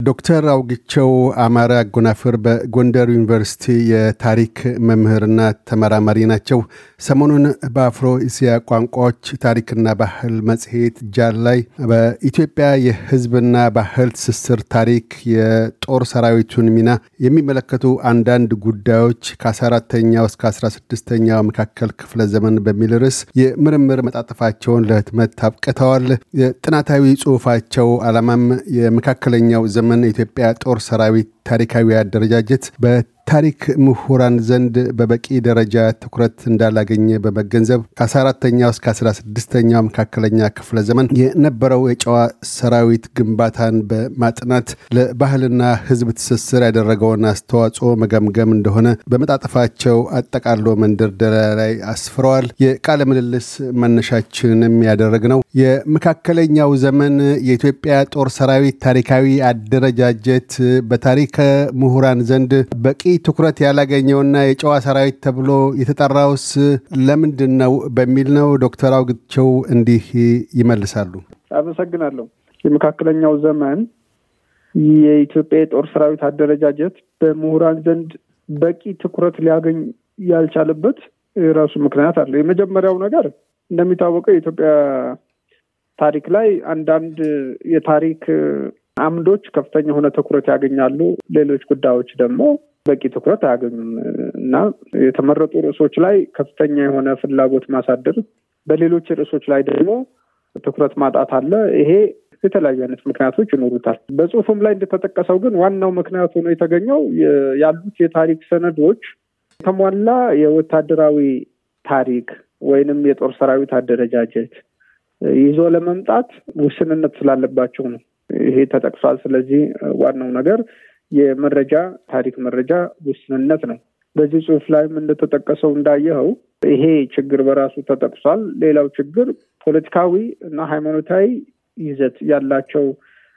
ዶክተር አውግቸው አማረ አጎናፍር በጎንደር ዩኒቨርሲቲ የታሪክ መምህርና ተመራማሪ ናቸው። ሰሞኑን በአፍሮ እስያ ቋንቋዎች ታሪክና ባህል መጽሔት ጃል ላይ በኢትዮጵያ የሕዝብና ባህል ትስስር ታሪክ የጦር ሰራዊቱን ሚና የሚመለከቱ አንዳንድ ጉዳዮች ከ14ተኛው እስከ 16ተኛው መካከል ክፍለ ዘመን በሚል ርዕስ የምርምር መጣጥፋቸውን ለህትመት አብቅተዋል። የጥናታዊ ጽሑፋቸው ዓላማም የመካከለኛው ዘመን የኢትዮጵያ ጦር ሰራዊት ታሪካዊ አደረጃጀት በታሪክ ምሁራን ዘንድ በበቂ ደረጃ ትኩረት እንዳላገኘ በመገንዘብ ከ14ተኛው እስከ 16ተኛው መካከለኛ ክፍለ ዘመን የነበረው የጨዋ ሰራዊት ግንባታን በማጥናት ለባህልና ሕዝብ ትስስር ያደረገውን አስተዋጽኦ መገምገም እንደሆነ በመጣጠፋቸው አጠቃሎ መንደርደሪያ ላይ አስፍረዋል። የቃለ ምልልስ መነሻችንንም ያደረግነው የመካከለኛው ዘመን የኢትዮጵያ ጦር ሰራዊት ታሪካዊ አደረጃጀት በታሪክ ምሁራን ዘንድ በቂ ትኩረት ያላገኘውና የጨዋ ሰራዊት ተብሎ የተጠራውስ ለምንድን ነው በሚል ነው። ዶክተር አውግቸው እንዲህ ይመልሳሉ። አመሰግናለሁ። የመካከለኛው ዘመን የኢትዮጵያ የጦር ሰራዊት አደረጃጀት በምሁራን ዘንድ በቂ ትኩረት ሊያገኝ ያልቻለበት የራሱ ምክንያት አለው። የመጀመሪያው ነገር እንደሚታወቀው የኢትዮጵያ ታሪክ ላይ አንዳንድ የታሪክ አምዶች ከፍተኛ የሆነ ትኩረት ያገኛሉ። ሌሎች ጉዳዮች ደግሞ በቂ ትኩረት አያገኙም እና የተመረጡ ርዕሶች ላይ ከፍተኛ የሆነ ፍላጎት ማሳደር፣ በሌሎች ርዕሶች ላይ ደግሞ ትኩረት ማጣት አለ። ይሄ የተለያዩ አይነት ምክንያቶች ይኖሩታል። በጽሁፉም ላይ እንደተጠቀሰው ግን ዋናው ምክንያት ሆኖ የተገኘው ያሉት የታሪክ ሰነዶች የተሟላ የወታደራዊ ታሪክ ወይንም የጦር ሰራዊት አደረጃጀት ይዞ ለመምጣት ውስንነት ስላለባቸው ነው። ይሄ ተጠቅሷል። ስለዚህ ዋናው ነገር የመረጃ ታሪክ መረጃ ውስንነት ነው። በዚህ ጽሁፍ ላይም እንደተጠቀሰው እንዳየኸው ይሄ ችግር በራሱ ተጠቅሷል። ሌላው ችግር ፖለቲካዊ እና ሃይማኖታዊ ይዘት ያላቸው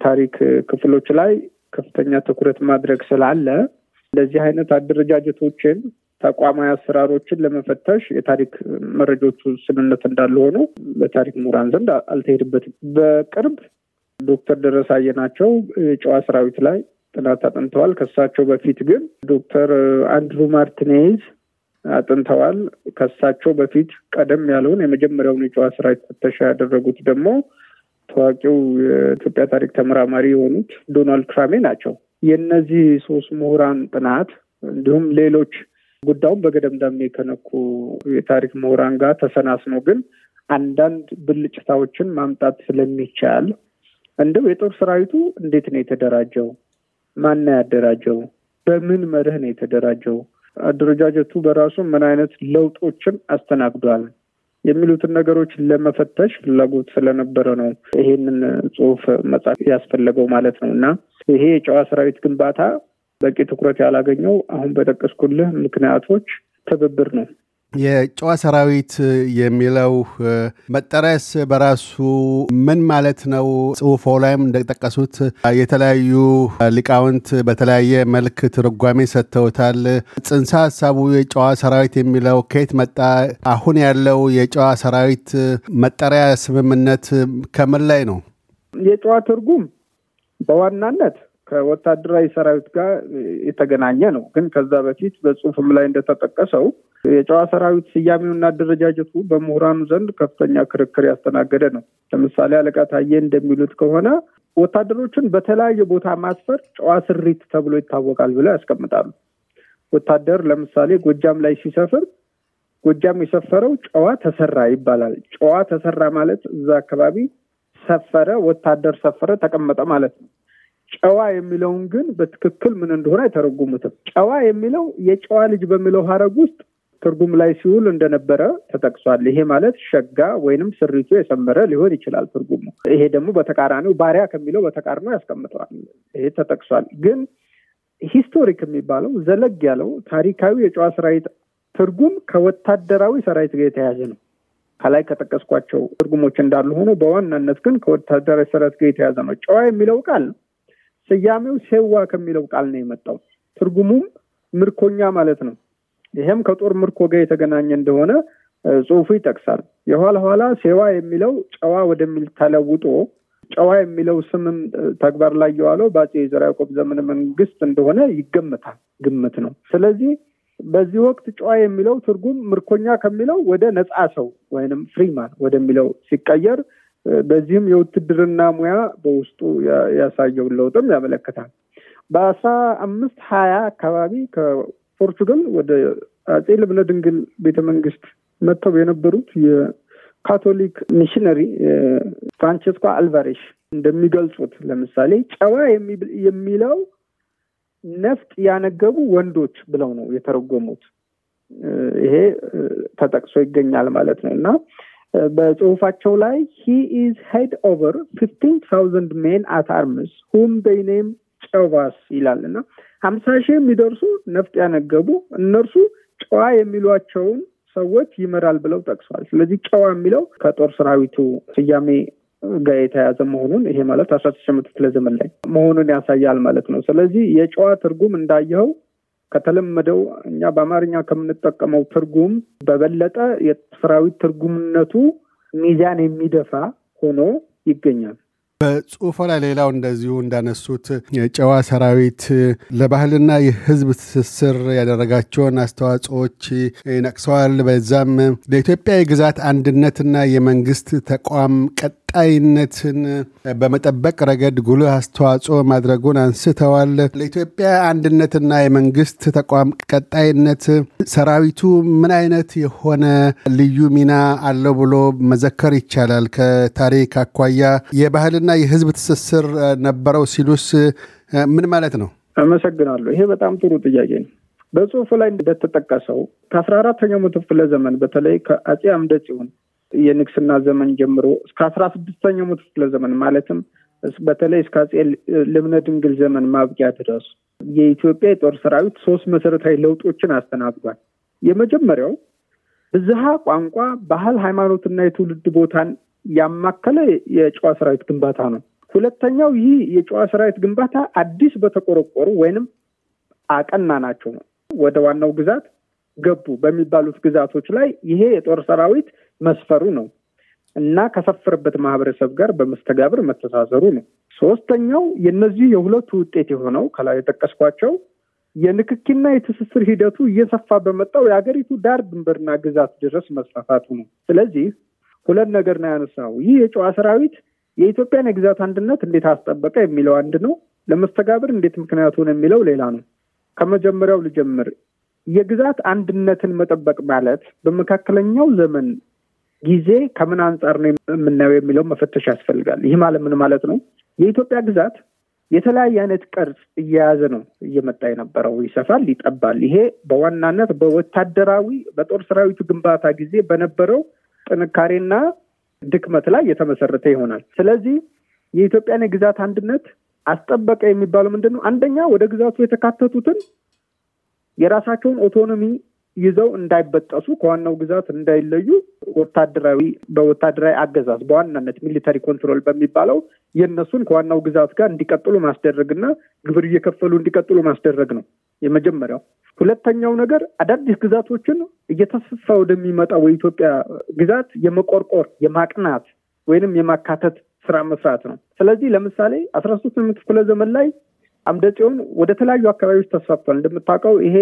ታሪክ ክፍሎች ላይ ከፍተኛ ትኩረት ማድረግ ስላለ እንደዚህ አይነት አደረጃጀቶችን ተቋማዊ አሰራሮችን ለመፈተሽ የታሪክ መረጃዎቹ ውስንነት እንዳለ ሆኖ በታሪክ ምሁራን ዘንድ አልተሄድበትም። በቅርብ ዶክተር ደረሰ አየናቸው የጨዋ ሰራዊት ላይ ጥናት አጥንተዋል። ከሳቸው በፊት ግን ዶክተር አንድሩ ማርቲኔዝ አጥንተዋል። ከሳቸው በፊት ቀደም ያለውን የመጀመሪያውን የጨዋ ሰራዊት ፍተሻ ያደረጉት ደግሞ ታዋቂው የኢትዮጵያ ታሪክ ተመራማሪ የሆኑት ዶናልድ ክራሜ ናቸው። የእነዚህ ሶስት ምሁራን ጥናት እንዲሁም ሌሎች ጉዳዩን በገደምዳሜ ከነኩ የታሪክ ምሁራን ጋር ተሰናስኖ ግን አንዳንድ ብልጭታዎችን ማምጣት ስለሚቻል እንደው የጦር ሰራዊቱ እንዴት ነው የተደራጀው? ማን ያደራጀው? በምን መርህ ነው የተደራጀው? አደረጃጀቱ በራሱ ምን አይነት ለውጦችን አስተናግዷል? የሚሉትን ነገሮች ለመፈተሽ ፍላጎት ስለነበረ ነው ይሄንን ጽሁፍ መጻፍ ያስፈለገው ማለት ነው። እና ይሄ የጨዋ ሰራዊት ግንባታ በቂ ትኩረት ያላገኘው አሁን በጠቀስኩልህ ምክንያቶች ትብብር ነው። የጨዋ ሰራዊት የሚለው መጠሪያስ በራሱ ምን ማለት ነው? ጽሁፎ ላይም እንደጠቀሱት የተለያዩ ሊቃውንት በተለያየ መልክ ትርጓሜ ሰጥተውታል። ጽንሰ ሀሳቡ የጨዋ ሰራዊት የሚለው ከየት መጣ? አሁን ያለው የጨዋ ሰራዊት መጠሪያ ስምምነት ከምን ላይ ነው? የጨዋ ትርጉም በዋናነት ከወታደራዊ ሰራዊት ጋር የተገናኘ ነው። ግን ከዛ በፊት በጽሁፍም ላይ እንደተጠቀሰው የጨዋ ሰራዊት ስያሜውና አደረጃጀቱ በምሁራኑ ዘንድ ከፍተኛ ክርክር ያስተናገደ ነው። ለምሳሌ አለቃ ታዬ እንደሚሉት ከሆነ ወታደሮችን በተለያየ ቦታ ማስፈር ጨዋ ስሪት ተብሎ ይታወቃል ብለው ያስቀምጣሉ። ወታደር ለምሳሌ ጎጃም ላይ ሲሰፍር ጎጃም የሰፈረው ጨዋ ተሰራ ይባላል። ጨዋ ተሰራ ማለት እዛ አካባቢ ሰፈረ፣ ወታደር ሰፈረ፣ ተቀመጠ ማለት ነው። ጨዋ የሚለውን ግን በትክክል ምን እንደሆነ አይተረጉሙትም። ጨዋ የሚለው የጨዋ ልጅ በሚለው ሀረግ ውስጥ ትርጉም ላይ ሲውል እንደነበረ ተጠቅሷል። ይሄ ማለት ሸጋ ወይንም ስሪቱ የሰመረ ሊሆን ይችላል ትርጉሙ። ይሄ ደግሞ በተቃራኒው ባሪያ ከሚለው በተቃርኖ ያስቀምጠዋል። ይሄ ተጠቅሷል። ግን historic የሚባለው ዘለግ ያለው ታሪካዊ የጨዋ ሰራዊት ትርጉም ከወታደራዊ ሰራዊት ጋር የተያያዘ ነው። ከላይ ከጠቀስኳቸው ትርጉሞች እንዳሉ ሆኖ በዋናነት ግን ከወታደራዊ ሰራዊት ጋር የተያያዘ ነው። ጨዋ የሚለው ቃል ስያሜው ሴዋ ከሚለው ቃል ነው የመጣው። ትርጉሙም ምርኮኛ ማለት ነው። ይሄም ከጦር ምርኮ ጋር የተገናኘ እንደሆነ ጽሁፉ ይጠቅሳል። የኋላ ኋላ ሴዋ የሚለው ጨዋ ወደሚል ተለውጦ ጨዋ የሚለው ስምም ተግባር ላይ የዋለው በአፄ ዘርዓ ያዕቆብ ዘመነ መንግስት እንደሆነ ይገምታል። ግምት ነው። ስለዚህ በዚህ ወቅት ጨዋ የሚለው ትርጉም ምርኮኛ ከሚለው ወደ ነፃ ሰው ወይንም ፍሪማን ወደሚለው ሲቀየር በዚህም የውትድርና ሙያ በውስጡ ያሳየውን ለውጥም ያመለክታል። በአስራ አምስት ሀያ አካባቢ ከፖርቹጋል ወደ አፄ ልብነ ድንግል ቤተ መንግስት መጥተው የነበሩት የካቶሊክ ሚሽነሪ ፍራንቸስኮ አልቫሬሽ እንደሚገልጹት ለምሳሌ ጨዋ የሚለው ነፍጥ ያነገቡ ወንዶች ብለው ነው የተረጎሙት። ይሄ ተጠቅሶ ይገኛል ማለት ነው እና በጽሁፋቸው ላይ he is head over fifty thousand men at arms whom name Chewas ይላል እና ሀምሳ ሺህ የሚደርሱ ነፍጥ ያነገቡ እነርሱ ጨዋ የሚሏቸውን ሰዎች ይመራል ብለው ጠቅሰዋል። ስለዚህ ጨዋ የሚለው ከጦር ሰራዊቱ ስያሜ ጋር የተያያዘ መሆኑን ይሄ ማለት አስራ ተሸመቱ ክፍለ ዘመን ላይ መሆኑን ያሳያል ማለት ነው። ስለዚህ የጨዋ ትርጉም እንዳየኸው ከተለመደው እኛ በአማርኛ ከምንጠቀመው ትርጉም በበለጠ የሰራዊት ትርጉምነቱ ሚዛን የሚደፋ ሆኖ ይገኛል። በጽሁፎ ላይ ሌላው እንደዚሁ እንዳነሱት የጨዋ ሰራዊት ለባህልና የሕዝብ ትስስር ያደረጋቸውን አስተዋጽኦዎች ነቅሰዋል። በዛም ለኢትዮጵያ የግዛት አንድነትና የመንግስት ተቋም ቀጣይነትን በመጠበቅ ረገድ ጉልህ አስተዋጽኦ ማድረጉን አንስተዋል። ለኢትዮጵያ አንድነትና የመንግስት ተቋም ቀጣይነት ሰራዊቱ ምን አይነት የሆነ ልዩ ሚና አለው ብሎ መዘከር ይቻላል? ከታሪክ አኳያ የባህልና የህዝብ ትስስር ነበረው ሲሉስ ምን ማለት ነው? አመሰግናለሁ። ይሄ በጣም ጥሩ ጥያቄ ነው። በጽሁፉ ላይ እንደተጠቀሰው ከአስራ አራተኛው መቶ ክፍለ ዘመን በተለይ ከአጼ አምደ ጽዮን የንግስና ዘመን ጀምሮ እስከ አስራ ስድስተኛው መቶ ክፍለ ዘመን ማለትም በተለይ እስከ አጼ ልብነ ድንግል ዘመን ማብቂያ ድረስ የኢትዮጵያ የጦር ሰራዊት ሶስት መሰረታዊ ለውጦችን አስተናግዷል። የመጀመሪያው ብዝሃ ቋንቋ፣ ባህል፣ ሃይማኖትና የትውልድ ቦታን ያማከለ የጨዋ ሰራዊት ግንባታ ነው። ሁለተኛው ይህ የጨዋ ሰራዊት ግንባታ አዲስ በተቆረቆሩ ወይንም አቀና ናቸው ወደ ዋናው ግዛት ገቡ በሚባሉት ግዛቶች ላይ ይሄ የጦር ሰራዊት መስፈሩ ነው እና ከሰፈረበት ማህበረሰብ ጋር በመስተጋብር መተሳሰሩ ነው። ሶስተኛው የነዚህ የሁለቱ ውጤት የሆነው ከላይ የጠቀስኳቸው የንክኪና የትስስር ሂደቱ እየሰፋ በመጣው የሀገሪቱ ዳር ድንበርና ግዛት ድረስ መስፋፋቱ ነው። ስለዚህ ሁለት ነገር ነው ያነሳው። ይህ የጨዋ ሰራዊት የኢትዮጵያን የግዛት አንድነት እንዴት አስጠበቀ የሚለው አንድ ነው። ለመስተጋብር እንዴት ምክንያት ሆነ የሚለው ሌላ ነው። ከመጀመሪያው ልጀምር። የግዛት አንድነትን መጠበቅ ማለት በመካከለኛው ዘመን ጊዜ ከምን አንጻር ነው የምናየው የሚለው መፈተሽ ያስፈልጋል። ይህ ማለት ምን ማለት ነው? የኢትዮጵያ ግዛት የተለያየ አይነት ቅርጽ እየያዘ ነው እየመጣ የነበረው። ይሰፋል፣ ይጠባል። ይሄ በዋናነት በወታደራዊ በጦር ሰራዊቱ ግንባታ ጊዜ በነበረው ጥንካሬና ድክመት ላይ የተመሰረተ ይሆናል። ስለዚህ የኢትዮጵያን የግዛት አንድነት አስጠበቀ የሚባለው ምንድን ነው? አንደኛ ወደ ግዛቱ የተካተቱትን የራሳቸውን ኦቶኖሚ ይዘው እንዳይበጠሱ ከዋናው ግዛት እንዳይለዩ ወታደራዊ በወታደራዊ አገዛዝ በዋናነት military control በሚባለው የእነሱን ከዋናው ግዛት ጋር እንዲቀጥሉ ማስደረግና ግብር እየከፈሉ እንዲቀጥሉ ማስደረግ ነው የመጀመሪያው። ሁለተኛው ነገር አዳዲስ ግዛቶችን እየተስፋፋ ወደሚመጣው የኢትዮጵያ ግዛት የመቆርቆር የማቅናት ወይንም የማካተት ስራ መስራት ነው። ስለዚህ ለምሳሌ አስራ ሶስት ክፍለ ዘመን ላይ አምደ ጽዮን ወደ ተለያዩ አካባቢዎች ተስፋፍቷል። እንደምታውቀው ይሄ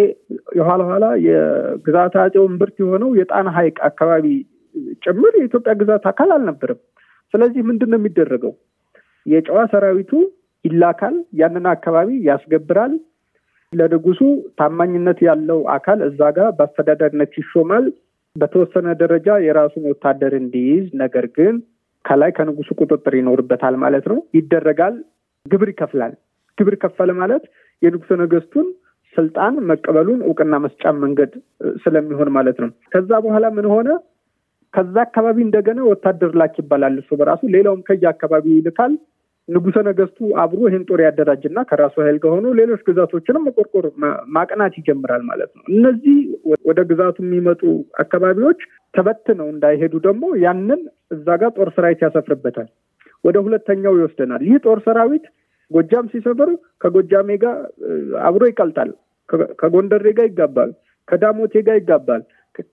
የኋላ ኋላ የግዛት አጼው እምብርት የሆነው የጣና ሐይቅ አካባቢ ጭምር የኢትዮጵያ ግዛት አካል አልነበረም። ስለዚህ ምንድን ነው የሚደረገው? የጨዋ ሰራዊቱ ይላካል፣ ያንን አካባቢ ያስገብራል። ለንጉሱ ታማኝነት ያለው አካል እዛ ጋር በአስተዳዳሪነት ይሾማል። በተወሰነ ደረጃ የራሱን ወታደር እንዲይዝ፣ ነገር ግን ከላይ ከንጉሱ ቁጥጥር ይኖርበታል ማለት ነው። ይደረጋል። ግብር ይከፍላል። ግብር ከፈለ ማለት የንጉሠ ነገስቱን ስልጣን መቀበሉን እውቅና መስጫ መንገድ ስለሚሆን ማለት ነው። ከዛ በኋላ ምን ሆነ? ከዛ አካባቢ እንደገና ወታደር ላክ ይባላል። እሱ በራሱ ሌላውም ከየ አካባቢው ይልካል። ንጉሠ ነገስቱ አብሮ ይህን ጦር ያደራጅና ከራሱ ኃይል ጋር ሆኖ ሌሎች ግዛቶችንም መቆርቆር ማቅናት ይጀምራል ማለት ነው። እነዚህ ወደ ግዛቱ የሚመጡ አካባቢዎች ተበትነው እንዳይሄዱ ደግሞ ያንን እዛ ጋር ጦር ሰራዊት ያሰፍርበታል። ወደ ሁለተኛው ይወስደናል። ይህ ጦር ሰራዊት ጎጃም ሲሰፍር ከጎጃሜ ጋር አብሮ ይቀልጣል። ከጎንደሬ ጋር ይጋባል፣ ከዳሞቴ ጋር ይጋባል።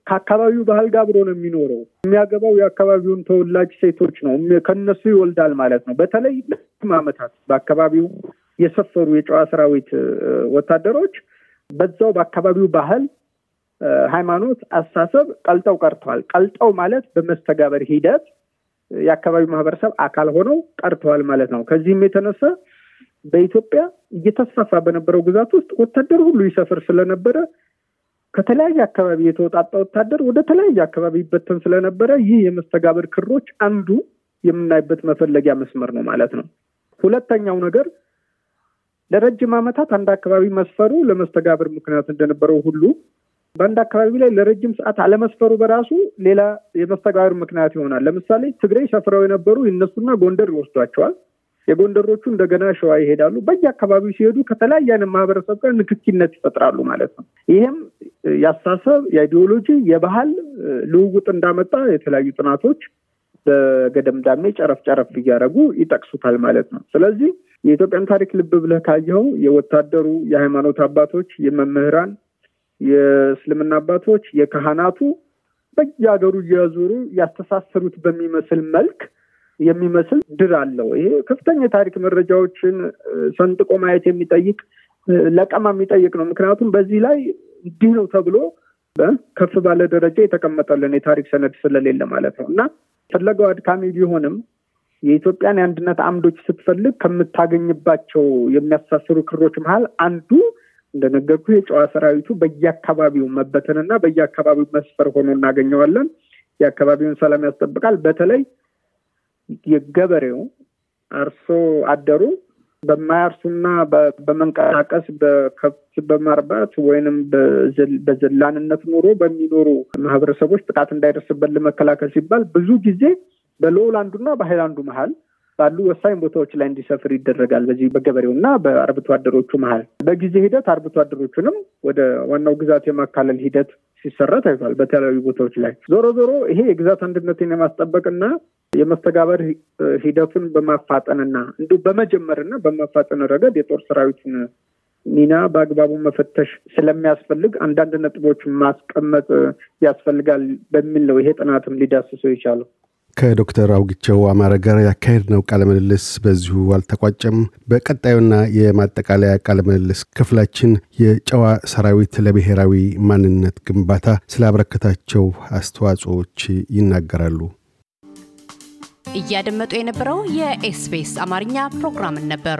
ከአካባቢው ባህል ጋር አብሮ ነው የሚኖረው። የሚያገባው የአካባቢውን ተወላጅ ሴቶች ነው። ከነሱ ይወልዳል ማለት ነው። በተለይ ለረጅም ዓመታት በአካባቢው የሰፈሩ የጨዋ ሰራዊት ወታደሮች በዛው በአካባቢው ባህል፣ ሃይማኖት፣ አስተሳሰብ ቀልጠው ቀርተዋል። ቀልጠው ማለት በመስተጋበር ሂደት የአካባቢው ማህበረሰብ አካል ሆነው ቀርተዋል ማለት ነው። ከዚህም የተነሳ በኢትዮጵያ እየተስፋፋ በነበረው ግዛት ውስጥ ወታደር ሁሉ ይሰፍር ስለነበረ ከተለያየ አካባቢ የተወጣጣ ወታደር ወደ ተለያየ አካባቢ ይበተን ስለነበረ ይህ የመስተጋብር ክሮች አንዱ የምናይበት መፈለጊያ መስመር ነው ማለት ነው። ሁለተኛው ነገር ለረጅም ዓመታት አንድ አካባቢ መስፈሩ ለመስተጋብር ምክንያት እንደነበረው ሁሉ በአንድ አካባቢ ላይ ለረጅም ሰዓት አለመስፈሩ በራሱ ሌላ የመስተጋብር ምክንያት ይሆናል። ለምሳሌ ትግራይ ሰፍረው የነበሩ ይነሱና ጎንደር ይወስዷቸዋል። የጎንደሮቹ እንደገና ሸዋ ይሄዳሉ። በየአካባቢው ሲሄዱ ከተለያየ አይነት ማህበረሰብ ጋር ንክኪነት ይፈጥራሉ ማለት ነው። ይህም የአስተሳሰብ፣ የአይዲዮሎጂ፣ የባህል ልውውጥ እንዳመጣ የተለያዩ ጥናቶች በገደምዳሜ ጨረፍ ጨረፍ እያደረጉ ይጠቅሱታል ማለት ነው። ስለዚህ የኢትዮጵያን ታሪክ ልብ ብለህ ካየኸው የወታደሩ፣ የሃይማኖት አባቶች፣ የመምህራን፣ የእስልምና አባቶች፣ የካህናቱ በየሀገሩ እያዞሩ ያስተሳሰሩት በሚመስል መልክ የሚመስል ድር አለው። ይሄ ከፍተኛ የታሪክ መረጃዎችን ሰንጥቆ ማየት የሚጠይቅ ለቀማ የሚጠይቅ ነው። ምክንያቱም በዚህ ላይ እንዲህ ነው ተብሎ ከፍ ባለ ደረጃ የተቀመጠልን የታሪክ ሰነድ ስለሌለ ማለት ነው እና ፈለገው አድካሚ ቢሆንም የኢትዮጵያን የአንድነት አምዶች ስትፈልግ ከምታገኝባቸው የሚያሳስሩ ክሮች መሀል አንዱ እንደነገርኩ የጨዋ ሰራዊቱ በየአካባቢው መበተንና በየአካባቢው መስፈር ሆኖ እናገኘዋለን። የአካባቢውን ሰላም ያስጠብቃል። በተለይ የገበሬው አርሶ አደሩ በማያርሱና በመንቀሳቀስ በከብት በማርባት ወይንም በዘላንነት ኑሮ በሚኖሩ ማህበረሰቦች ጥቃት እንዳይደርስበት ለመከላከል ሲባል ብዙ ጊዜ በሎውላንዱና በሃይላንዱ መሀል ባሉ ወሳኝ ቦታዎች ላይ እንዲሰፍር ይደረጋል። በዚህ በገበሬው እና በአርብቶ አደሮቹ መሀል በጊዜ ሂደት አርብቶ አደሮቹንም ወደ ዋናው ግዛት የማካለል ሂደት ሲሰራ ታይቷል። በተለያዩ ቦታዎች ላይ ዞሮ ዞሮ ይሄ የግዛት አንድነትን የማስጠበቅና የመስተጋበር ሂደቱን በማፋጠንና እንዲሁ በመጀመርና በማፋጠን ረገድ የጦር ሰራዊቱን ሚና በአግባቡ መፈተሽ ስለሚያስፈልግ አንዳንድ ነጥቦች ማስቀመጥ ያስፈልጋል በሚል ነው ይሄ ጥናትም ሊዳስሰው የቻለው። ከዶክተር አውግቸው አማረ ጋር ያካሄድነው ቃለ ምልልስ በዚሁ አልተቋጨም። በቀጣዩና የማጠቃለያ ቃለ ምልልስ ክፍላችን የጨዋ ሰራዊት ለብሔራዊ ማንነት ግንባታ ስላበረከታቸው አስተዋጽኦዎች ይናገራሉ። እያደመጡ የነበረው የኤስቢኤስ አማርኛ ፕሮግራምን ነበር።